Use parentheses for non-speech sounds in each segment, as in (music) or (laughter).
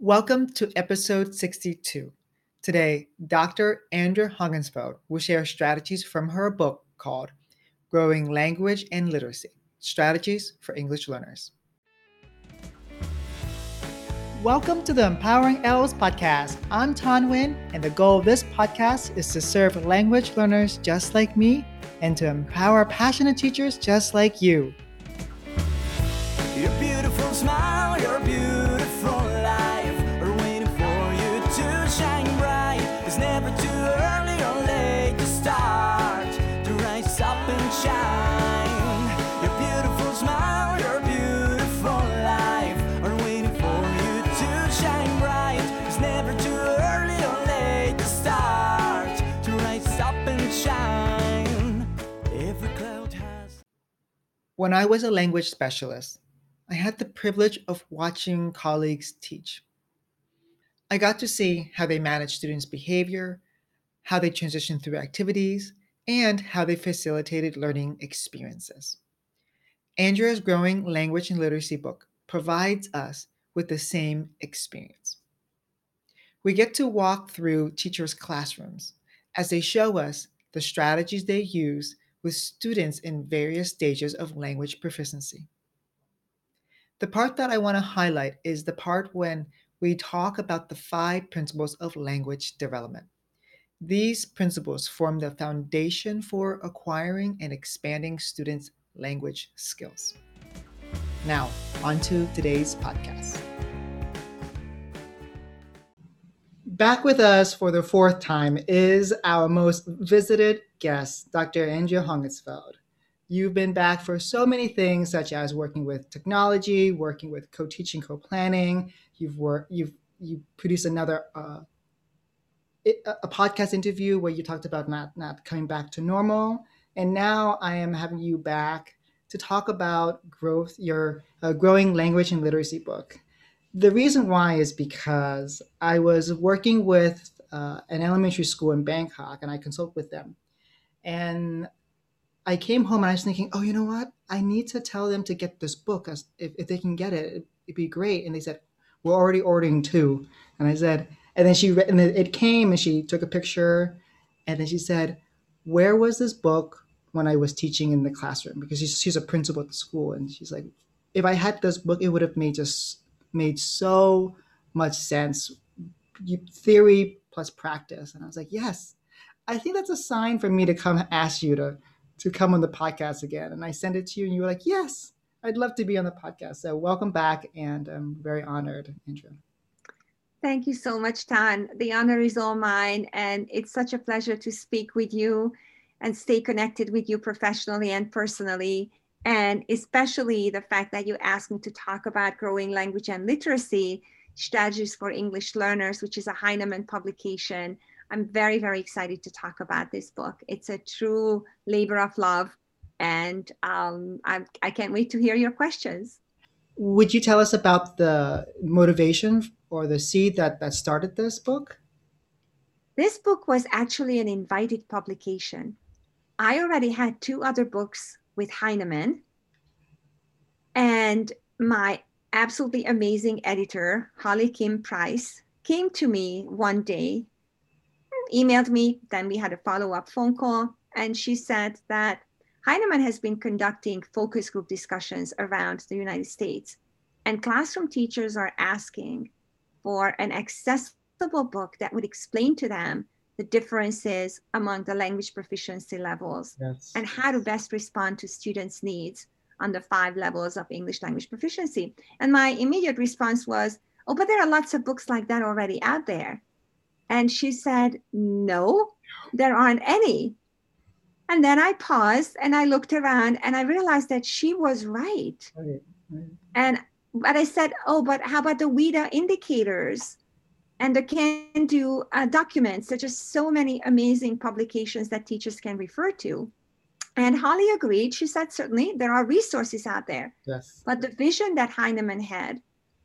Welcome to episode 62. Today, Dr. Andrea Honigsfeld will share strategies from her book called Growing Language and Literacy Strategies for English Learners. Welcome to the Empowering ELLs podcast. I'm Tan Huynh, and the goal of this podcast is to serve language learners just like me and to empower passionate teachers just like you. Your beautiful smile, When I was a language specialist, I had the privilege of watching colleagues teach. I got to see how they manage students' behavior, how they transitioned through activities, and how they facilitated learning experiences. Andrea's Growing Language and Literacy book provides us with the same experience. We get to walk through teachers' classrooms as they show us the strategies they use with students in various stages of language proficiency. The part that I want to highlight is the part when we talk about the five principles of language development. These principles form the foundation for acquiring and expanding students' language skills. Now, on to today's podcast. Back with us for the fourth time is our most visited guest, Dr. Andrea Honigsfeld. You've been back for so many things, such as working with technology, working with co-teaching, co-planning. You've worked, you've you produced another uh, a podcast interview where you talked about not not coming back to normal, and now I am having you back to talk about growth, your uh, growing language and literacy book. The reason why is because I was working with uh, an elementary school in Bangkok, and I consult with them, and I came home and I was thinking, oh, you know what? I need to tell them to get this book. If, if they can get it, it'd be great. And they said, we're already ordering two. And I said, and then she read, and it came and she took a picture, and then she said, where was this book when I was teaching in the classroom? Because she's, she's a principal at the school, and she's like, if I had this book, it would have made just made so much sense, theory plus practice. And I was like, yes, I think that's a sign for me to come ask you to to come on the podcast again. And I sent it to you, and you were like, yes, I'd love to be on the podcast. So welcome back, and I'm very honored, Andrea. Thank you so much, Tan. The honor is all mine, and it's such a pleasure to speak with you and stay connected with you professionally and personally. And especially the fact that you asked me to talk about growing language and literacy strategies for English learners, which is a Heinemann publication I'm very, very excited to talk about this book. It's a true labor of love, and um, I, I can't wait to hear your questions. Would you tell us about the motivation or the seed that, that started this book? This book was actually an invited publication. I already had two other books with Heinemann, and my absolutely amazing editor, Holly Kim Price, came to me one day emailed me. Then we had a follow up phone call. And she said that Heinemann has been conducting focus group discussions around the United States. And classroom teachers are asking for an accessible book that would explain to them the differences among the language proficiency levels yes. and how to best respond to students' needs on the five levels of English language proficiency. And my immediate response was, Oh, but there are lots of books like that already out there. And she said, No, there aren't any. And then I paused and I looked around and I realized that she was right. right, right. And but I said, Oh, but how about the WIDA indicators and the can do uh, documents? such as so many amazing publications that teachers can refer to. And Holly agreed. She said, Certainly, there are resources out there. Yes. But the vision that Heinemann had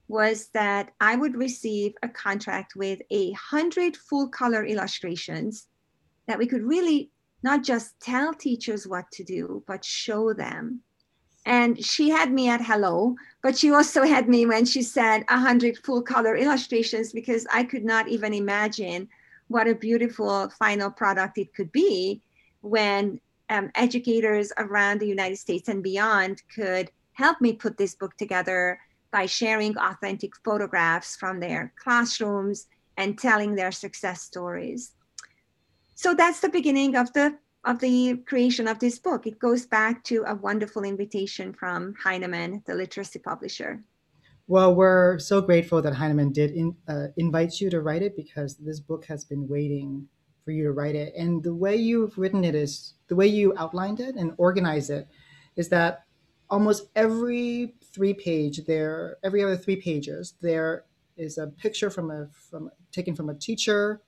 was that I would receive a contract with a hundred full color illustrations that we could really not just tell teachers what to do, but show them And she had me at hello, but she also had me when she said 100 full color illustrations because I could not even imagine what a beautiful final product it could be when um, educators around the United States and beyond could help me put this book together by sharing authentic photographs from their classrooms and telling their success stories. So that's the beginning of the of the creation of this book. It goes back to a wonderful invitation from Heinemann, the literacy publisher. Well, we're so grateful that Heinemann did in, uh, invite you to write it because this book has been waiting for you to write it. And the way you've written it is the way you outlined it and organized it is that almost every three page there, every other three pages, there is a picture from a from taken from a teacher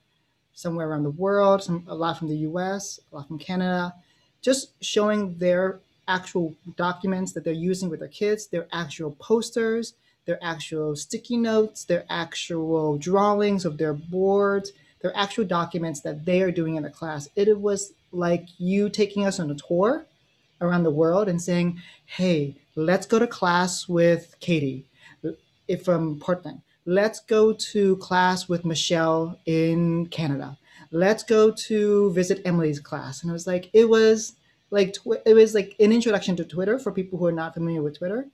somewhere around the world, some a lot from the U.S., a lot from Canada, just showing their actual documents that they're using with their kids, their actual posters, their actual sticky notes, their actual drawings of their boards, their actual documents that they are doing in the class. It was like you taking us on a tour around the world and saying, "Hey, let's go to class with Katie, if from Portland let's go to class with Michelle in Canada. Let's go to visit Emily's class. And it was like, it was like, tw- it was like an introduction to Twitter for people who are not familiar with Twitter.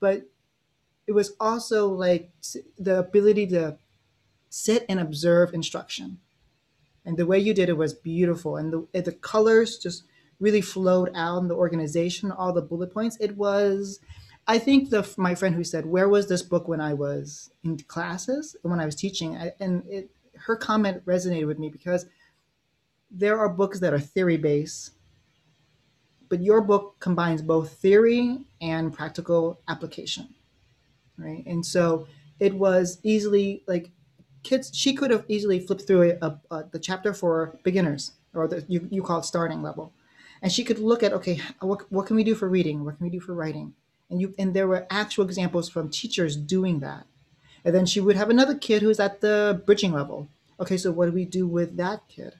But it was also like the ability to sit and observe instruction. And the way you did it was beautiful. And the, the colors just really flowed out in the organization, all the bullet points. It was, I think the my friend who said, "Where was this book when I was in classes when I was teaching?" I, and it, her comment resonated with me because there are books that are theory based, but your book combines both theory and practical application, right? And so it was easily like kids. She could have easily flipped through a, a, the chapter for beginners or the you, you call it starting level, and she could look at okay, what what can we do for reading? What can we do for writing? And you and there were actual examples from teachers doing that. And then she would have another kid who's at the bridging level. Okay so what do we do with that kid?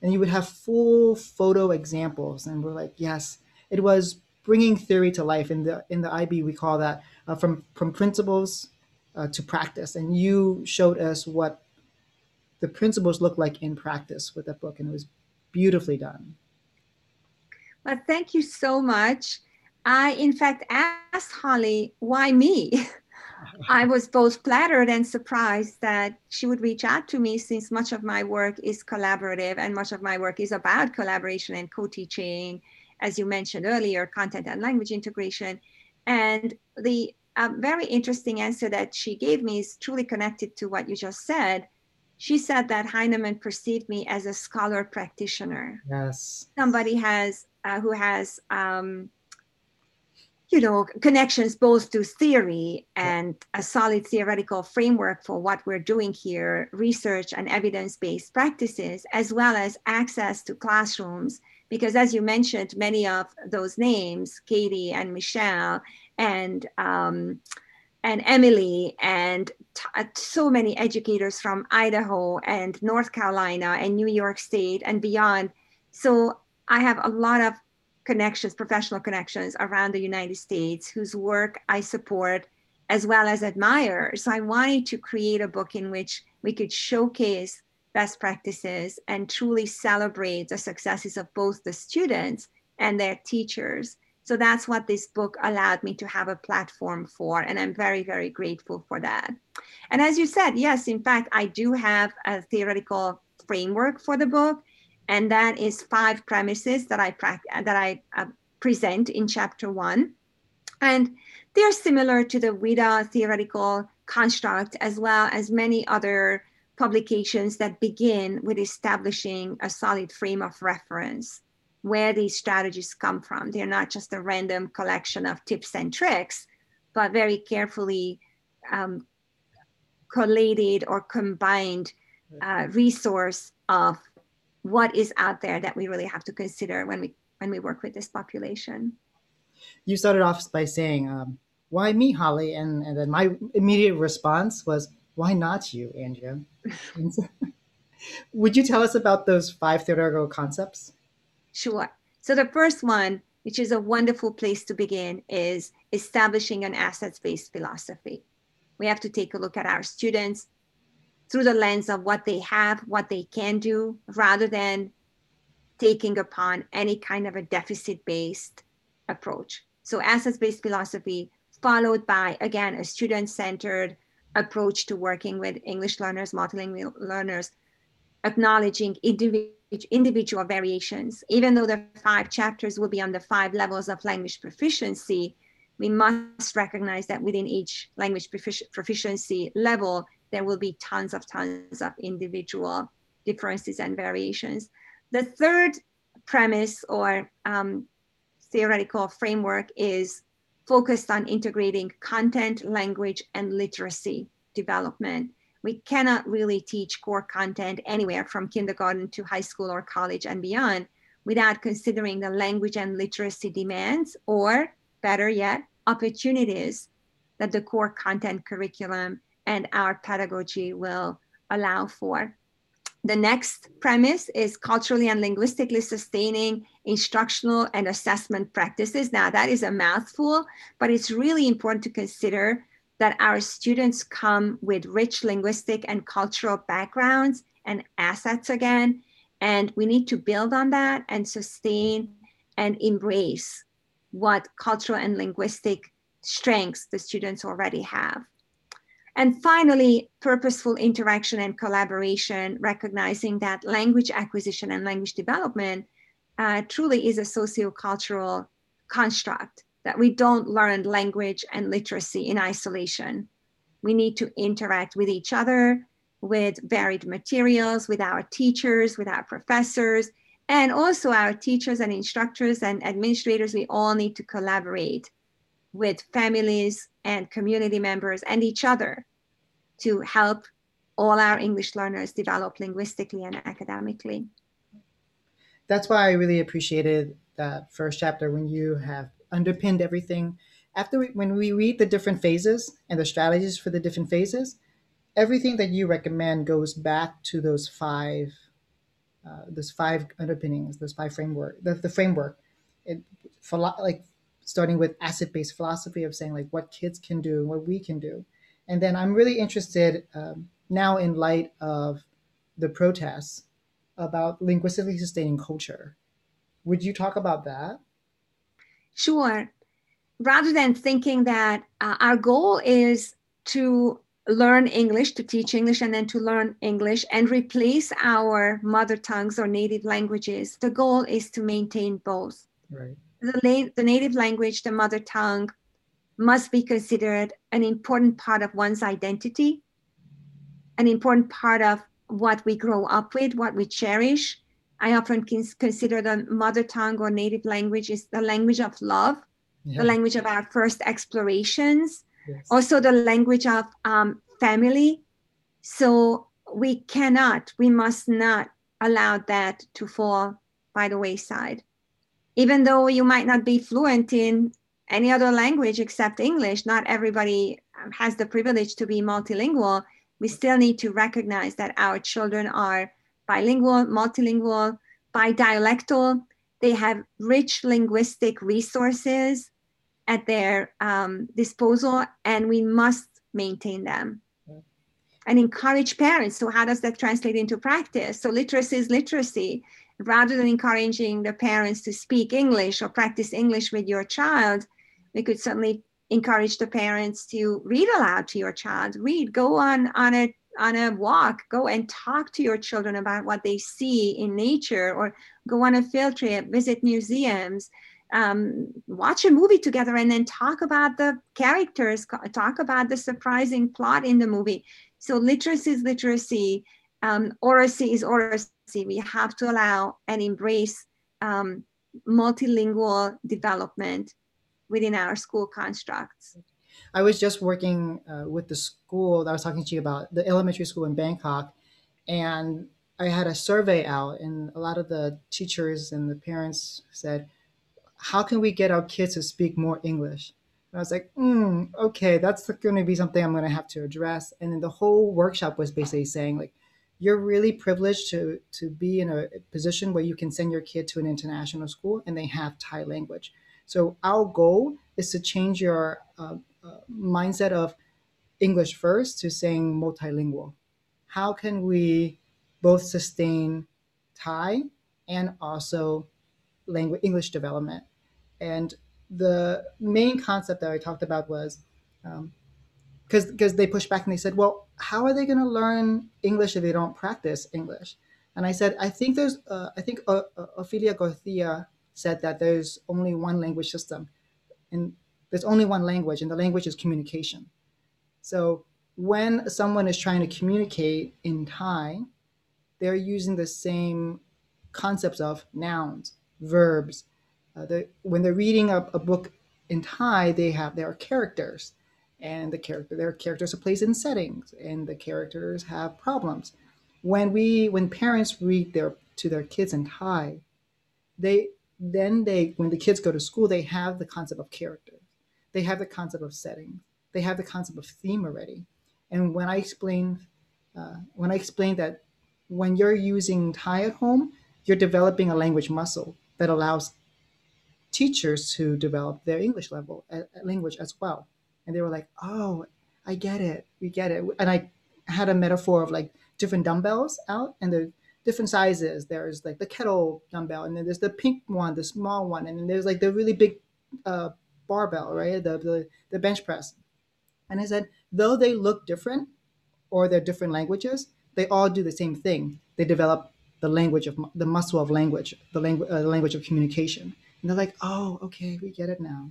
And you would have full photo examples and we're like yes it was bringing theory to life in the in the ib we call that uh, from from principles uh, to practice. And you showed us what the principles look like in practice with that book and it was beautifully done. Well thank you so much I, in fact, asked Holly, why me? (laughs) I was both flattered and surprised that she would reach out to me since much of my work is collaborative and much of my work is about collaboration and co teaching, as you mentioned earlier, content and language integration. And the uh, very interesting answer that she gave me is truly connected to what you just said. She said that Heinemann perceived me as a scholar practitioner. Yes. Somebody has uh, who has um, you know connections both to theory and a solid theoretical framework for what we're doing here research and evidence-based practices as well as access to classrooms. Because as you mentioned many of those names katie and michelle and um, and emily and t- uh, so many educators from idaho and north carolina and new york state and beyond. So i have a lot of connections, professional connections around the United States whose work I support as well as admire. So I wanted to create a book in which we could showcase best practices and truly celebrate the successes of both the students and their teachers. So that's what this book allowed me to have a platform for. And I'm very, very grateful for that. And as you said, yes, in fact, I do have a theoretical framework for the book and that is five premises that I that I uh, present in chapter one, and they're similar to the WIDA theoretical construct as well as many other publications that begin with establishing a solid frame of reference where these strategies come from. They're not just a random collection of tips and tricks, but very carefully um, collated or combined uh, resource of what is out there that we really have to consider when we when we work with this population. You started off by saying, um, "Why me, Holly?" And and then my immediate response was, "Why not you, Andrea?" (laughs) would you tell us about those five theoretical concepts? Sure. So the first one which is a wonderful place to begin, is establishing an assets based philosophy. We have to take a look at our students through the lens of what they have, what they can do, rather than taking upon any kind of a deficit based approach. So, assets based philosophy, followed by, again, a student centered approach to working with English learners, multilingual learners, acknowledging individual individual variations. Even though the five chapters will be on the five levels of language proficiency, we must recognize that within each language proficiency level, there will be tons of tons of individual differences and variations. The third premise or um, theoretical framework is focused on integrating content, language, and literacy development we cannot really teach core content anywhere from kindergarten to high school or college and beyond without considering the language and literacy demands or better yet opportunities that the core content curriculum and our pedagogy will allow for the next premise is culturally and linguistically sustaining instructional and assessment practices. Now, that is a mouthful, but it's really important to consider that our students come with rich linguistic and cultural backgrounds and assets again. And we need to build on that and sustain and embrace what cultural and linguistic strengths the students already have. And finally, purposeful interaction and collaboration, recognizing that language acquisition and language development uh, truly is a sociocultural construct that we don't learn language and literacy in isolation. We need to interact with each other, with varied materials, with our teachers, with our professors, and also our teachers and instructors and administrators. We all need to collaborate with families and community members and each other to help all our English learners develop linguistically and academically. That's why I really appreciated that first chapter when you have underpinned everything. After we, when we read the different phases and the strategies for the different phases, everything that you recommend goes back to those five, uh, those five underpinnings, those five framework, the, the framework. It, for like starting with asset-based philosophy of saying like what kids can do, and what we can do, and then I'm really interested um, now in light of the protests about linguistically sustaining culture. Would you talk about that? Sure. Rather than thinking that uh, our goal is to learn English, to teach English, and then to learn English and replace our mother tongues or native languages, the goal is to maintain both. Right. The, the native language, the mother tongue, must be considered an important part of one's identity, an important part of what we grow up with, what we cherish, I often consider the mother tongue or native language is the language of love, yeah. the language of our first explorations, yes. also the language of um, family. So we cannot, we must not allow that to fall by the wayside. Even though you might not be fluent in any other language except English, not everybody um, has the privilege to be multilingual. We still need to recognize that our children are bilingual, multilingual, bidialectal. They have rich linguistic resources at their um, disposal, and we must maintain them and encourage parents. So, how does that translate into practice? So, literacy is literacy. Rather than encouraging the parents to speak English or practice English with your child, we could certainly encourage the parents to read aloud to your child. Read, go on on a on a walk, go and talk to your children about what they see in nature, or go on a field trip, visit museums, um, watch a movie together, and then talk about the characters, talk about the surprising plot in the movie. So, literacy is literacy, um, oracy is oracy. We have to allow and embrace um, multilingual development within our school constructs. I was just working uh, with the school that I was talking to you about, the elementary school in Bangkok, and I had a survey out, and a lot of the teachers and the parents said, "How can we get our kids to speak more English?" And I was like, mm, "Okay, that's going to be something I'm going to have to address." And then the whole workshop was basically saying, like, you're really privileged to to be in a position where you can send your kid to an international school and they have Thai language. So our goal is to change your uh, uh, mindset of English first to saying multilingual. How can we both sustain Thai and also language English development? And the main concept that I talked about was um, because because they pushed back and they said, well, how are they going to learn English if they don't practice English? And I said, I think there's, uh, I think uh, uh, Ofelia Garcia said that there's only one language system, and there's only one language, and the language is communication. So when someone is trying to communicate in Thai, they're using the same concepts of nouns, verbs. Uh, they, when they're reading a, a book in Thai, they have their characters and the character their characters are placed in settings and the characters have problems. When we when parents read their to their kids in thai they then they when the kids go to school they have the concept of character. They have the concept of settings they have the concept of theme already. And when i explain uh, when i explain that when you're using thai at home you're developing a language muscle that allows teachers to develop their english level language as well and they were like, "Oh, I get it. We get it." And I had a metaphor of like different dumbbells out, and the different sizes. There's like the kettle dumbbell, and then there's the pink one, the small one, and then there's like the really big uh, barbell, right? The, the the bench press. And I said, though they look different, or they're different languages, they all do the same thing. They develop the language of the muscle of language, the language, uh, the language of communication. And they're like, "Oh, okay, we get it now."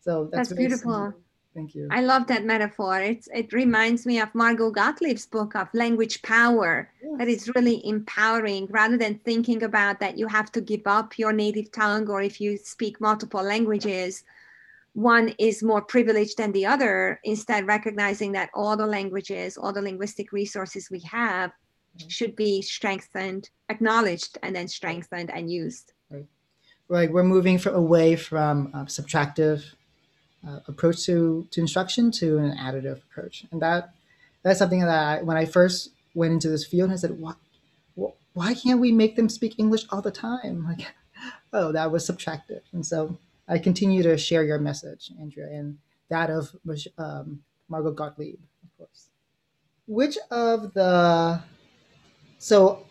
So that's, that's beautiful. Thank you. I love that metaphor. It's it reminds me of Margo Gottlieb's book of language power. Yes. That is really empowering rather than thinking about that you have to give up your native tongue or if you speak multiple languages, one is more privileged than the other. Instead, recognizing that all the languages, all the linguistic resources we have mm-hmm. should be strengthened, acknowledged, and then strengthened and used. Right. Right. We're moving from, away from uh, subtractive uh, approach to, to instruction to an additive approach. And that that's something that I, when I first went into this field, I said, why, why can't we make them speak English all the time? (laughs) Like, oh, that was subtractive. And so I continue to share your message, Andrea, and that of um, Margo Gottlieb, of course. Which of the, so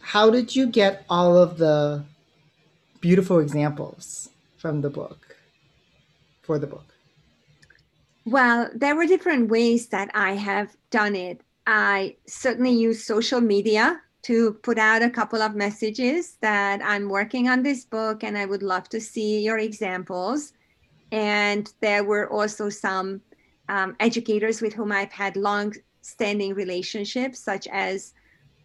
how did you get all of the beautiful examples from the book, for the book? Well, there were different ways that I have done it. I certainly use social media to put out a couple of messages that I'm working on this book and I would love to see your examples. And there were also some um, educators with whom I've had long standing relationships, such as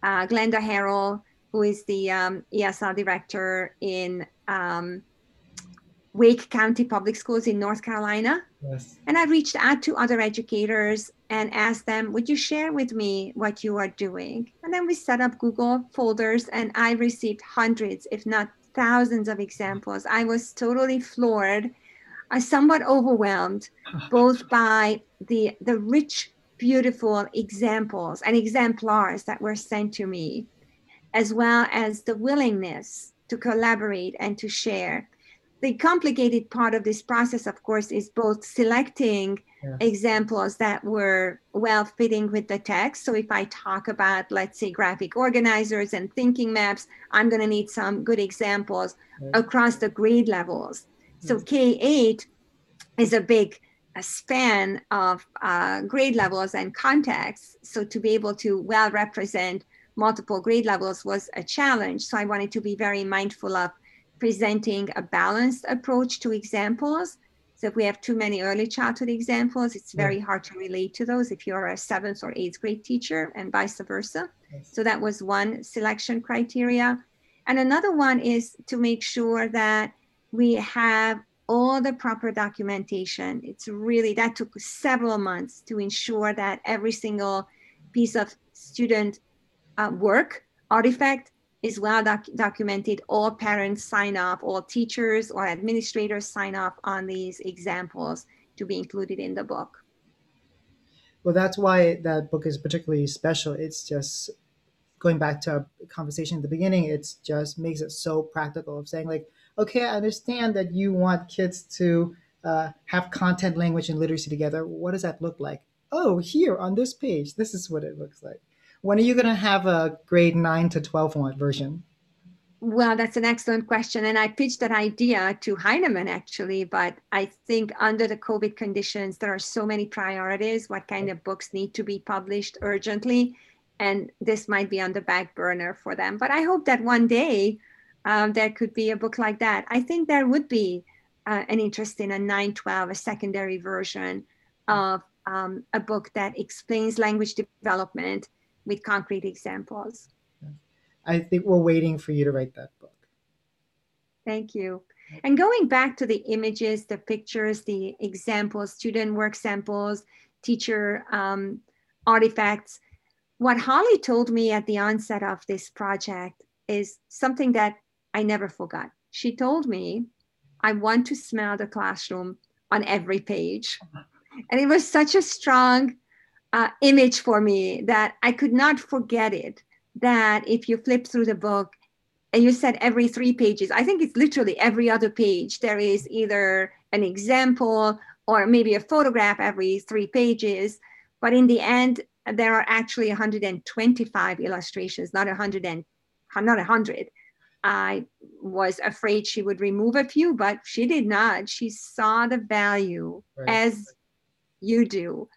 uh, Glenda Harrell, who is the um, ESL director in um, Wake County Public Schools in North Carolina. Yes. And I reached out to other educators and asked them, Would you share with me what you are doing? And then we set up Google folders, and I received hundreds, if not thousands, of examples. I was totally floored, uh, somewhat overwhelmed, (laughs) both by the, the rich, beautiful examples and exemplars that were sent to me, as well as the willingness to collaborate and to share the complicated part of this process, of course, is both selecting yeah. examples that were well fitting with the text. So if I talk about, let's say, graphic organizers and thinking maps, I'm going to need some good examples yeah. across the grade levels. So K8 is a big a span of uh, grade levels and contexts. So to be able to well represent multiple grade levels was a challenge. So I wanted to be very mindful of presenting a balanced approach to examples. So if we have too many early childhood examples, it's very yeah. hard to relate to those if you're a seventh or eighth grade teacher and vice versa. Yes. So that was one selection criteria. And another one is to make sure that we have all the proper documentation. It's really, that took several months to ensure that every single piece of student uh, work, artifact is well doc- documented. All parents sign up, all teachers or administrators sign up on these examples to be included in the book. Well, that's why that book is particularly special. It's just going back to our conversation at the beginning, it's just makes it so practical of saying like, okay, I understand that you want kids to uh, have content, language, and literacy together. What does that look like? Oh, here on this page, this is what it looks like. When are you going to have a grade nine to twelve one version? Well, that's an excellent question. And I pitched that idea to Heinemann actually, but I think under the COVID conditions, there are so many priorities. What kind of books need to be published urgently? And this might be on the back burner for them. But I hope that one day um, there could be a book like that. I think there would be uh, an interest in a 912, a secondary version of um, a book that explains language development with concrete examples. I think we're waiting for you to write that book. Thank you. And going back to the images, the pictures, the examples, student work samples, teacher um, artifacts, what Holly told me at the onset of this project is something that I never forgot. She told me, I want to smell the classroom on every page. And it was such a strong uh, image for me that I could not forget it that if you flip through the book and you said every three pages, I think it's literally every other page, there is either an example or maybe a photograph every three pages. But in the end, there are actually 125 illustrations, not 100 and not 100. I was afraid she would remove a few, but she did not. She saw the value Right. as you do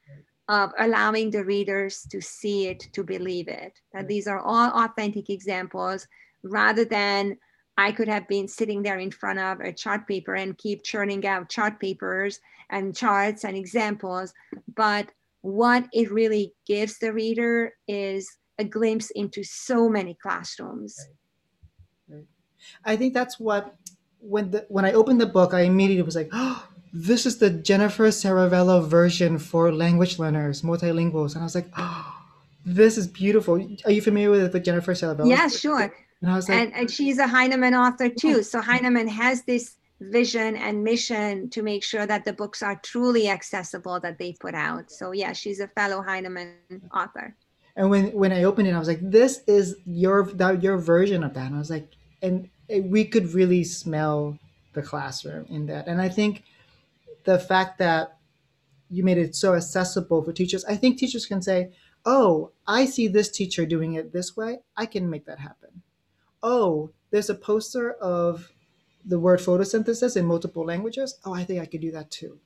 of allowing the readers to see it, to believe it. That mm-hmm. these are all authentic examples rather than I could have been sitting there in front of a chart paper and keep churning out chart papers and charts and examples. But what it really gives the reader is a glimpse into so many classrooms. I think that's what when the when I opened the book, I immediately was like, (gasps) oh, this is the Jennifer Serravallo version for language learners, multilinguals. And I was like, oh, (gasps) this is beautiful. Are you familiar with the Jennifer Serravallo? Yeah, sure. And I was like, and, and she's a Heinemann author too. So Heinemann has this vision and mission to make sure that the books are truly accessible that they put out. So yeah, she's a fellow Heinemann author. and when when I opened it, I was like, this is your that your version of that. And I was like, and we could really smell the classroom in that. And I think the fact that you made it so accessible for teachers, I think teachers can say, oh, I see this teacher doing it this way. I can make that happen. Oh, there's a poster of the word photosynthesis in multiple languages. Oh, I think I could do that too.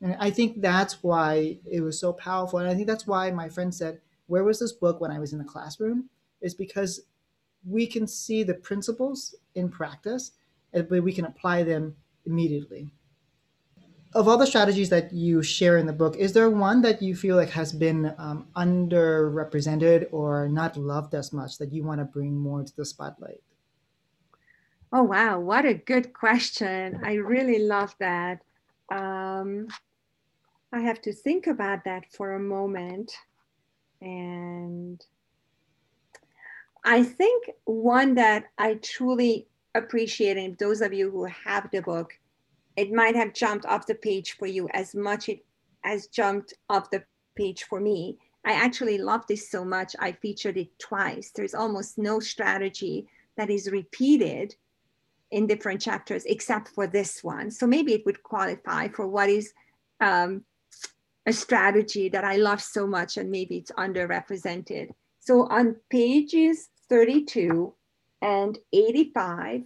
And I think that's why it was so powerful. And I think that's why my friend said, Where was this book when I was in the classroom? Is because we can see the principles in practice, but we can apply them immediately. Of all the strategies that you share in the book, is there one that you feel like has been um, underrepresented or not loved as much that you want to bring more to the spotlight? Oh wow, what a good question. I really love that. Um, I have to think about that for a moment. And I think one that I truly appreciate, and those of you who have the book, it might have jumped off the page for you as much it as jumped off the page for me. I actually love this so much. I featured it twice. There's almost no strategy that is repeated in different chapters except for this one. So maybe it would qualify for what is um, a strategy that I love so much and maybe it's underrepresented. So on pages 32 and 85,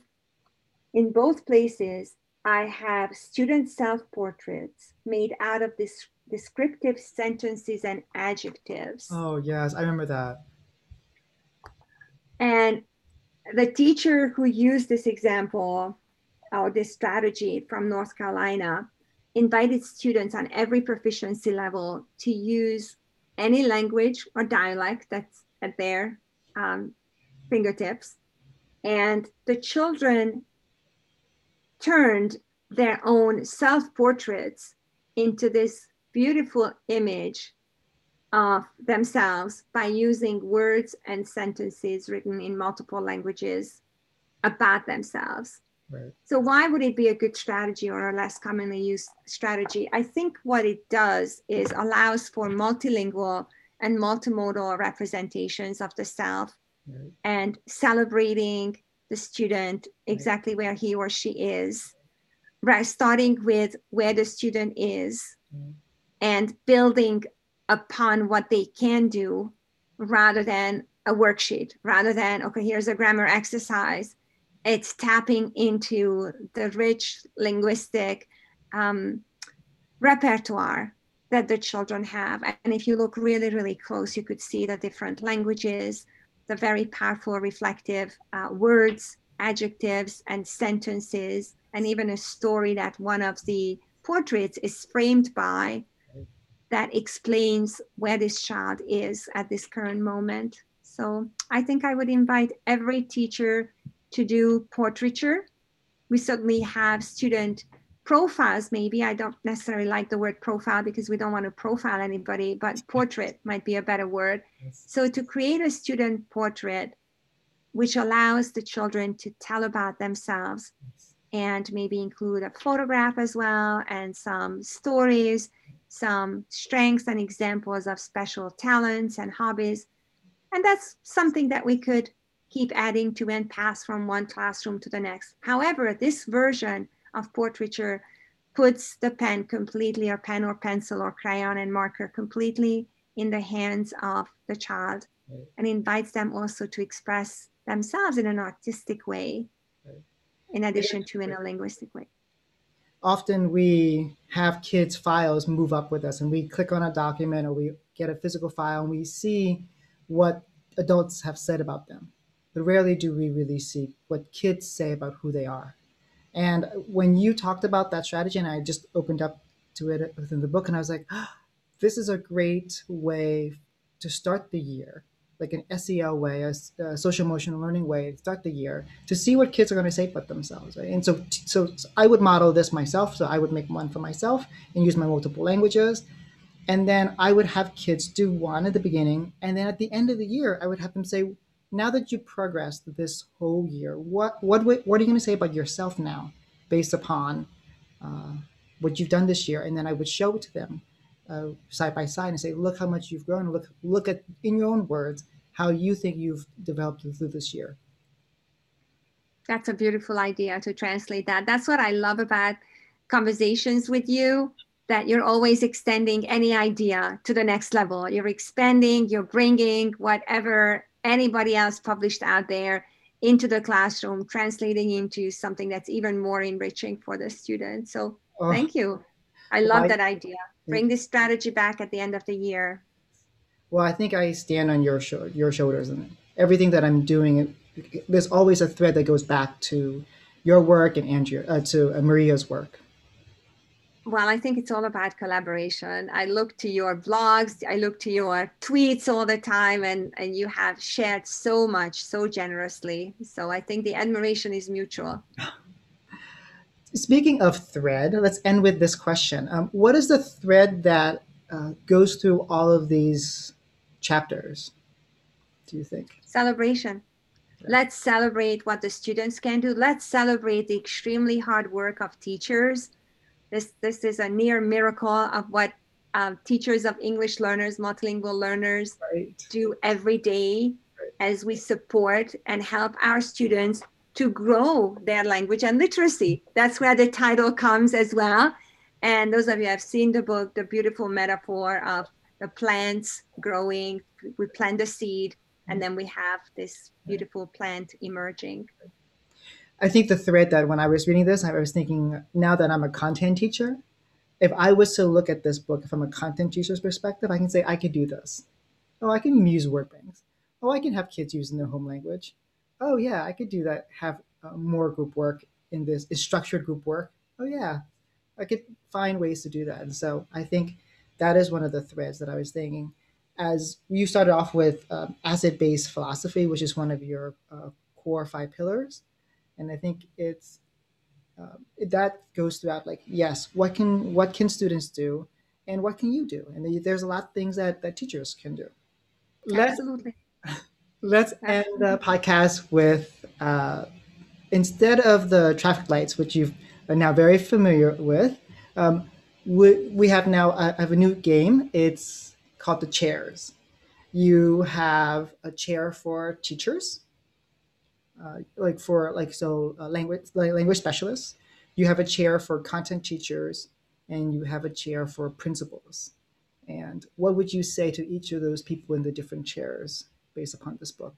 in both places, I have student self-portraits made out of this descriptive sentences and adjectives. Oh, yes, I remember that. And the teacher who used this example or this strategy from North Carolina invited students on every proficiency level to use any language or dialect that's at their um, fingertips. And the children turned their own self portraits into this beautiful image of themselves by using words and sentences written in multiple languages about themselves. Right. So, why would it be a good strategy or a less commonly used strategy? I think what it does is allows for multilingual and multimodal representations of the self Right. and celebrating the student exactly where he or she is, right? Starting with where the student is Mm. and building upon what they can do rather than a worksheet, rather than, okay, here's a grammar exercise. It's tapping into the rich linguistic um, repertoire that the children have. And if you look really, really close, you could see the different languages, the very powerful reflective uh, words, adjectives, and sentences, and even a story that one of the portraits is framed by that explains where this child is at this current moment. So I think I would invite every teacher to do portraiture. We certainly have student profiles, maybe. I don't necessarily like the word profile because we don't want to profile anybody, but (laughs) portrait might be a better word. Yes. So to create a student portrait, which allows the children to tell about themselves and maybe include a photograph as well and some stories, some strengths and examples of special talents and hobbies. And that's something that we could keep adding to and pass from one classroom to the next. However, this version of portraiture puts the pen completely, or pen or pencil or crayon and marker completely in the hands of the child Right. and invites them also to express themselves in an artistic way, Right. in addition to in a linguistic way. often we have kids' files move up with us and we click on a document or we get a physical file and we see what adults have said about them. But rarely do we really see what kids say about who they are. And when you talked about that strategy, and I just opened up to it within the book, and I was like, ah, this is a great way to start the year, like an SEL way, a social emotional learning way, to start the year to see what kids are going to say about themselves, right? And so, so I would model this myself. So I would make one for myself and use my multiple languages, and then I would have kids do one at the beginning, and then at the end of the year, I would have them say, "Now that you progressed this whole year, what what what are you going to say about yourself now, based upon uh, what you've done this year?" And then I would show it to them uh, side by side and say, "Look how much you've grown. Look look at in your own words how you think you've developed through this year." That's a beautiful idea to translate that. That's what I love about conversations with you that you're always extending any idea to the next level. You're expanding, you're bringing whatever anybody else published out there into the classroom, translating into something that's even more enriching for the student. So Oh, thank you. I Well, love I- that idea. Bring this strategy back at the end of the year. Well, I think I stand on your sho- your shoulders, and everything that I'm doing, there's always a thread that goes back to your work and Andrea, uh, to uh, Maria's work. Well, I think it's all about collaboration. I look to your blogs, I look to your tweets all the time, and, and you have shared so much so generously. So I think the admiration is mutual. (gasps) Speaking of thread, let's end with this question: um, What is the thread that uh, goes through all of these chapters? Do you think? Celebration. Let's celebrate what the students can do. Let's celebrate the extremely hard work of teachers. This, this is a near miracle of what um, teachers of English learners, multilingual learners, Right. do every day as we support and help our students to grow their language and literacy. That's where the title comes as well. And those of you have seen the book, the beautiful metaphor of the plants growing, we plant the seed, and then we have this beautiful plant emerging. I think the thread that when I was reading this, I was thinking now that I'm a content teacher, if I was to look at this book from a content teacher's perspective, I can say I could do this. Oh, I can use word banks. Oh, I can have kids using their home language. Oh, yeah, I could do that. Have uh, more group work in this is structured group work. Oh, yeah, I could find ways to do that. And so I think that is one of the threads that I was thinking. As you started off with um, asset-based philosophy, which is one of your uh, core five pillars, and I think it's uh, that goes throughout. Like, yes, what can what can students do, and what can you do? And there's a lot of things that that teachers can do. let's Absolutely. Let's end the podcast with uh, instead of the traffic lights, which you are now very familiar with, um, we, we have now a, have a new game. It's called the chairs, you have a chair for teachers, uh, like for like so uh, language like language specialists. You have a chair for content teachers, and you have a chair for principals. And what would you say to each of those people in the different chairs based upon this book?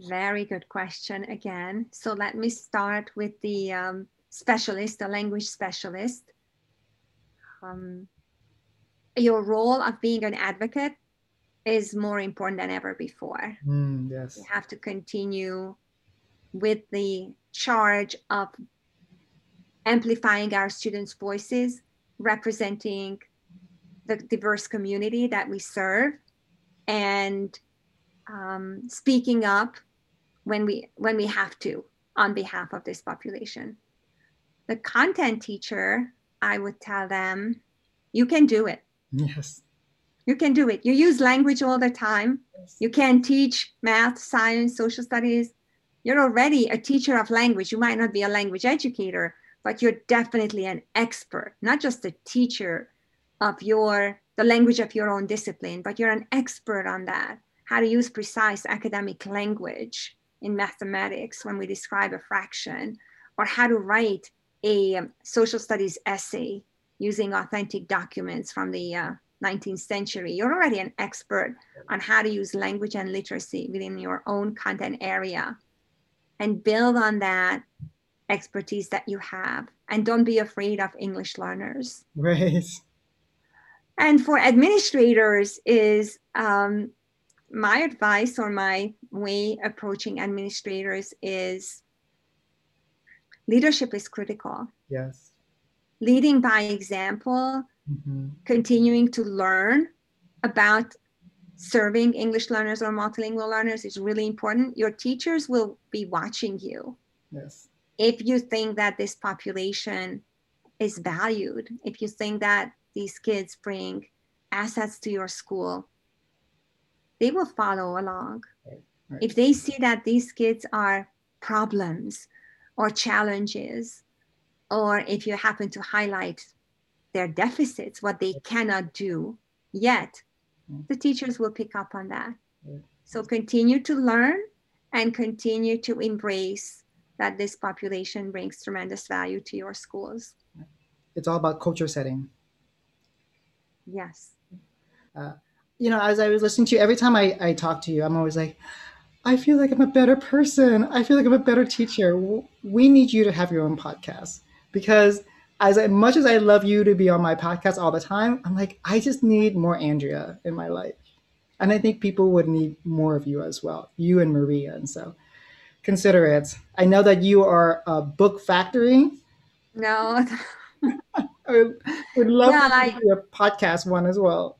Very good question again. So let me start with the um, specialist, the language specialist. Um, your role of being an advocate is more important than ever before. Mm, yes. You have to continue with the charge of amplifying our students' voices, representing the diverse community that we serve, and um, speaking up when we when we have to on behalf of this population. The content teacher, I would tell them, you can do it. Yes. You can do it. You use language all the time. You can teach math, science, social studies. You're already a teacher of language. You might not be a language educator, but you're definitely an expert, not just a teacher of your the language of your own discipline, but you're an expert on that. How to use precise academic language in mathematics when we describe a fraction, or how to write a um, social studies essay using authentic documents from the uh, 19th century. You're already an expert on how to use language and literacy within your own content area and build on that expertise that you have. And don't be afraid of English learners. Right. And for administrators, is um, my advice or my way approaching administrators is leadership is critical. Yes. Leading by example, hmm continuing to learn about serving English learners or multilingual learners is really important. Your teachers will be watching you. Yes. If you think that this population is valued, if you think that these kids bring assets to your school, they will follow along. Right. If they see that these kids are problems or challenges, or if you happen to highlight their deficits, what they cannot do yet. The teachers will pick up on that. So continue to learn and continue to embrace that this population brings tremendous value to your schools. It's all about culture setting. Yes. Uh, you know, as I was listening to you, every time I, I talk to you, I'm always like, I feel like I'm a better person. I feel like I'm a better teacher. We need you to have your own podcast because as much as I love you to be on my podcast all the time, I'm like, I just need more Andrea in my life. And I think people would need more of you as well, you and Maria. And so consider it. I know that you are a book factory. No, (laughs) I would, would love Yeah, to I- be a podcast one as well.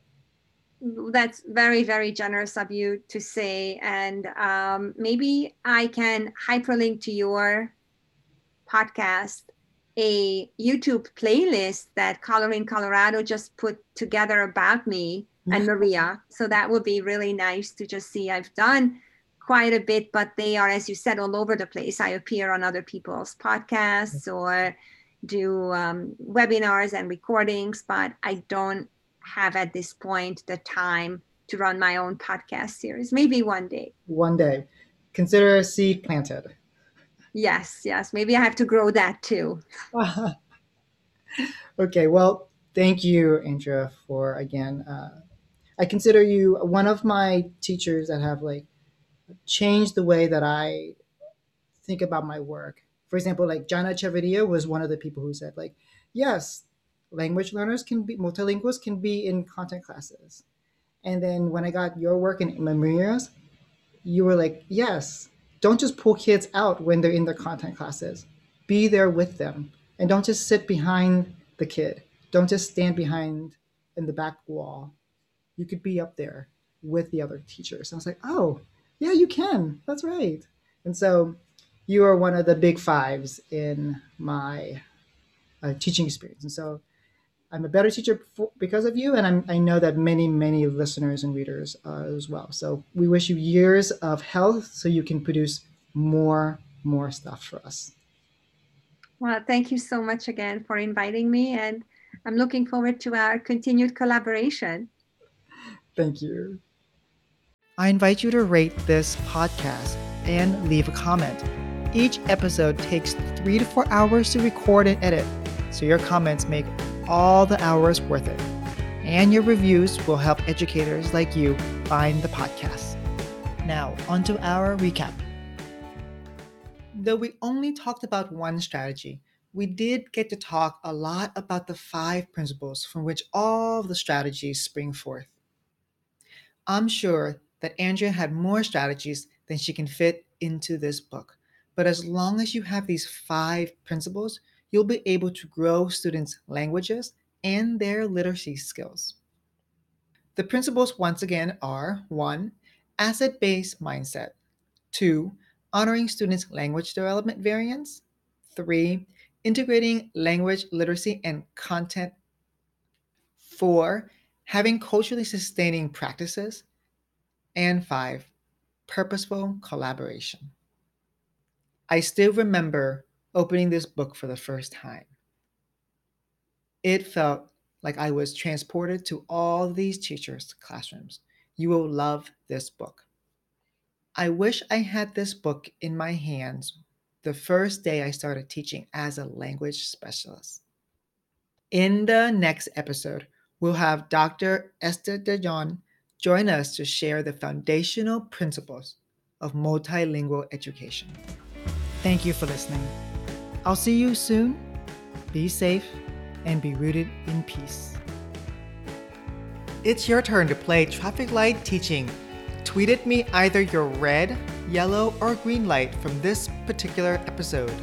that's very, very generous of you to say. And um, maybe I can hyperlink to your podcast a YouTube playlist that Colorín Colorado just put together about me and Maria. So that would be really nice to just see. I've done quite a bit, but they are, as you said, all over the place. I appear on other people's podcasts or do um, webinars and recordings, but I don't have at this point the time to run my own podcast series. Maybe one day. One day. Consider a seed planted. Yes, yes. Maybe I have to grow that too. (laughs) okay, well, thank you, Andrea, for again. Uh, I consider you one of my teachers that have like changed the way that I think about my work. For example, like Jana Echevarria was one of the people who said, like, yes, language learners can be multilinguals can be in content classes. And then when I got your work in Memorias, you were like, yes, don't just pull kids out when they're in their content classes. Be there with them. And don't just sit behind the kid. Don't just stand behind in the back wall. You could be up there with the other teachers. I was like, oh, yeah, you can. That's right. And so you are one of the big fives in my uh, teaching experience. And so I'm a better teacher for, because of you, and I'm, I know that many, many listeners and readers are as well. So we wish you years of health so you can produce more, more stuff for us. Well, thank you so much again for inviting me, and I'm looking forward to our continued collaboration. Thank you. I invite you to rate this podcast and leave a comment. Each episode takes three to four hours to record and edit, so your comments make all the hours worth it. And your reviews will help educators like you find the podcast. Now, onto our recap. Though we only talked about one strategy, we did get to talk a lot about the five principles from which all the strategies spring forth. I'm sure that Andrea had more strategies than she can fit into this book, but as long as you have these five principles, you'll be able to grow students' languages and their literacy skills. The principles, once again, are one, asset based mindset, two, honoring students' language development variance, three, integrating language literacy and content. Four, having culturally sustaining practices. And five, purposeful collaboration. I still remember opening this book for the first time. It felt like I was transported to all these teachers' classrooms. You will love this book. I wish I had this book in my hands the first day I started teaching as a language specialist. In the next episode, we'll have Dr. Ester de Jong join us to share the foundational principles of multilingual education. Thank you for listening. I'll see you soon. Be safe and be rooted in peace. It's your turn to play traffic light teaching. Tweet at me either your red, yellow, or green light from this particular episode.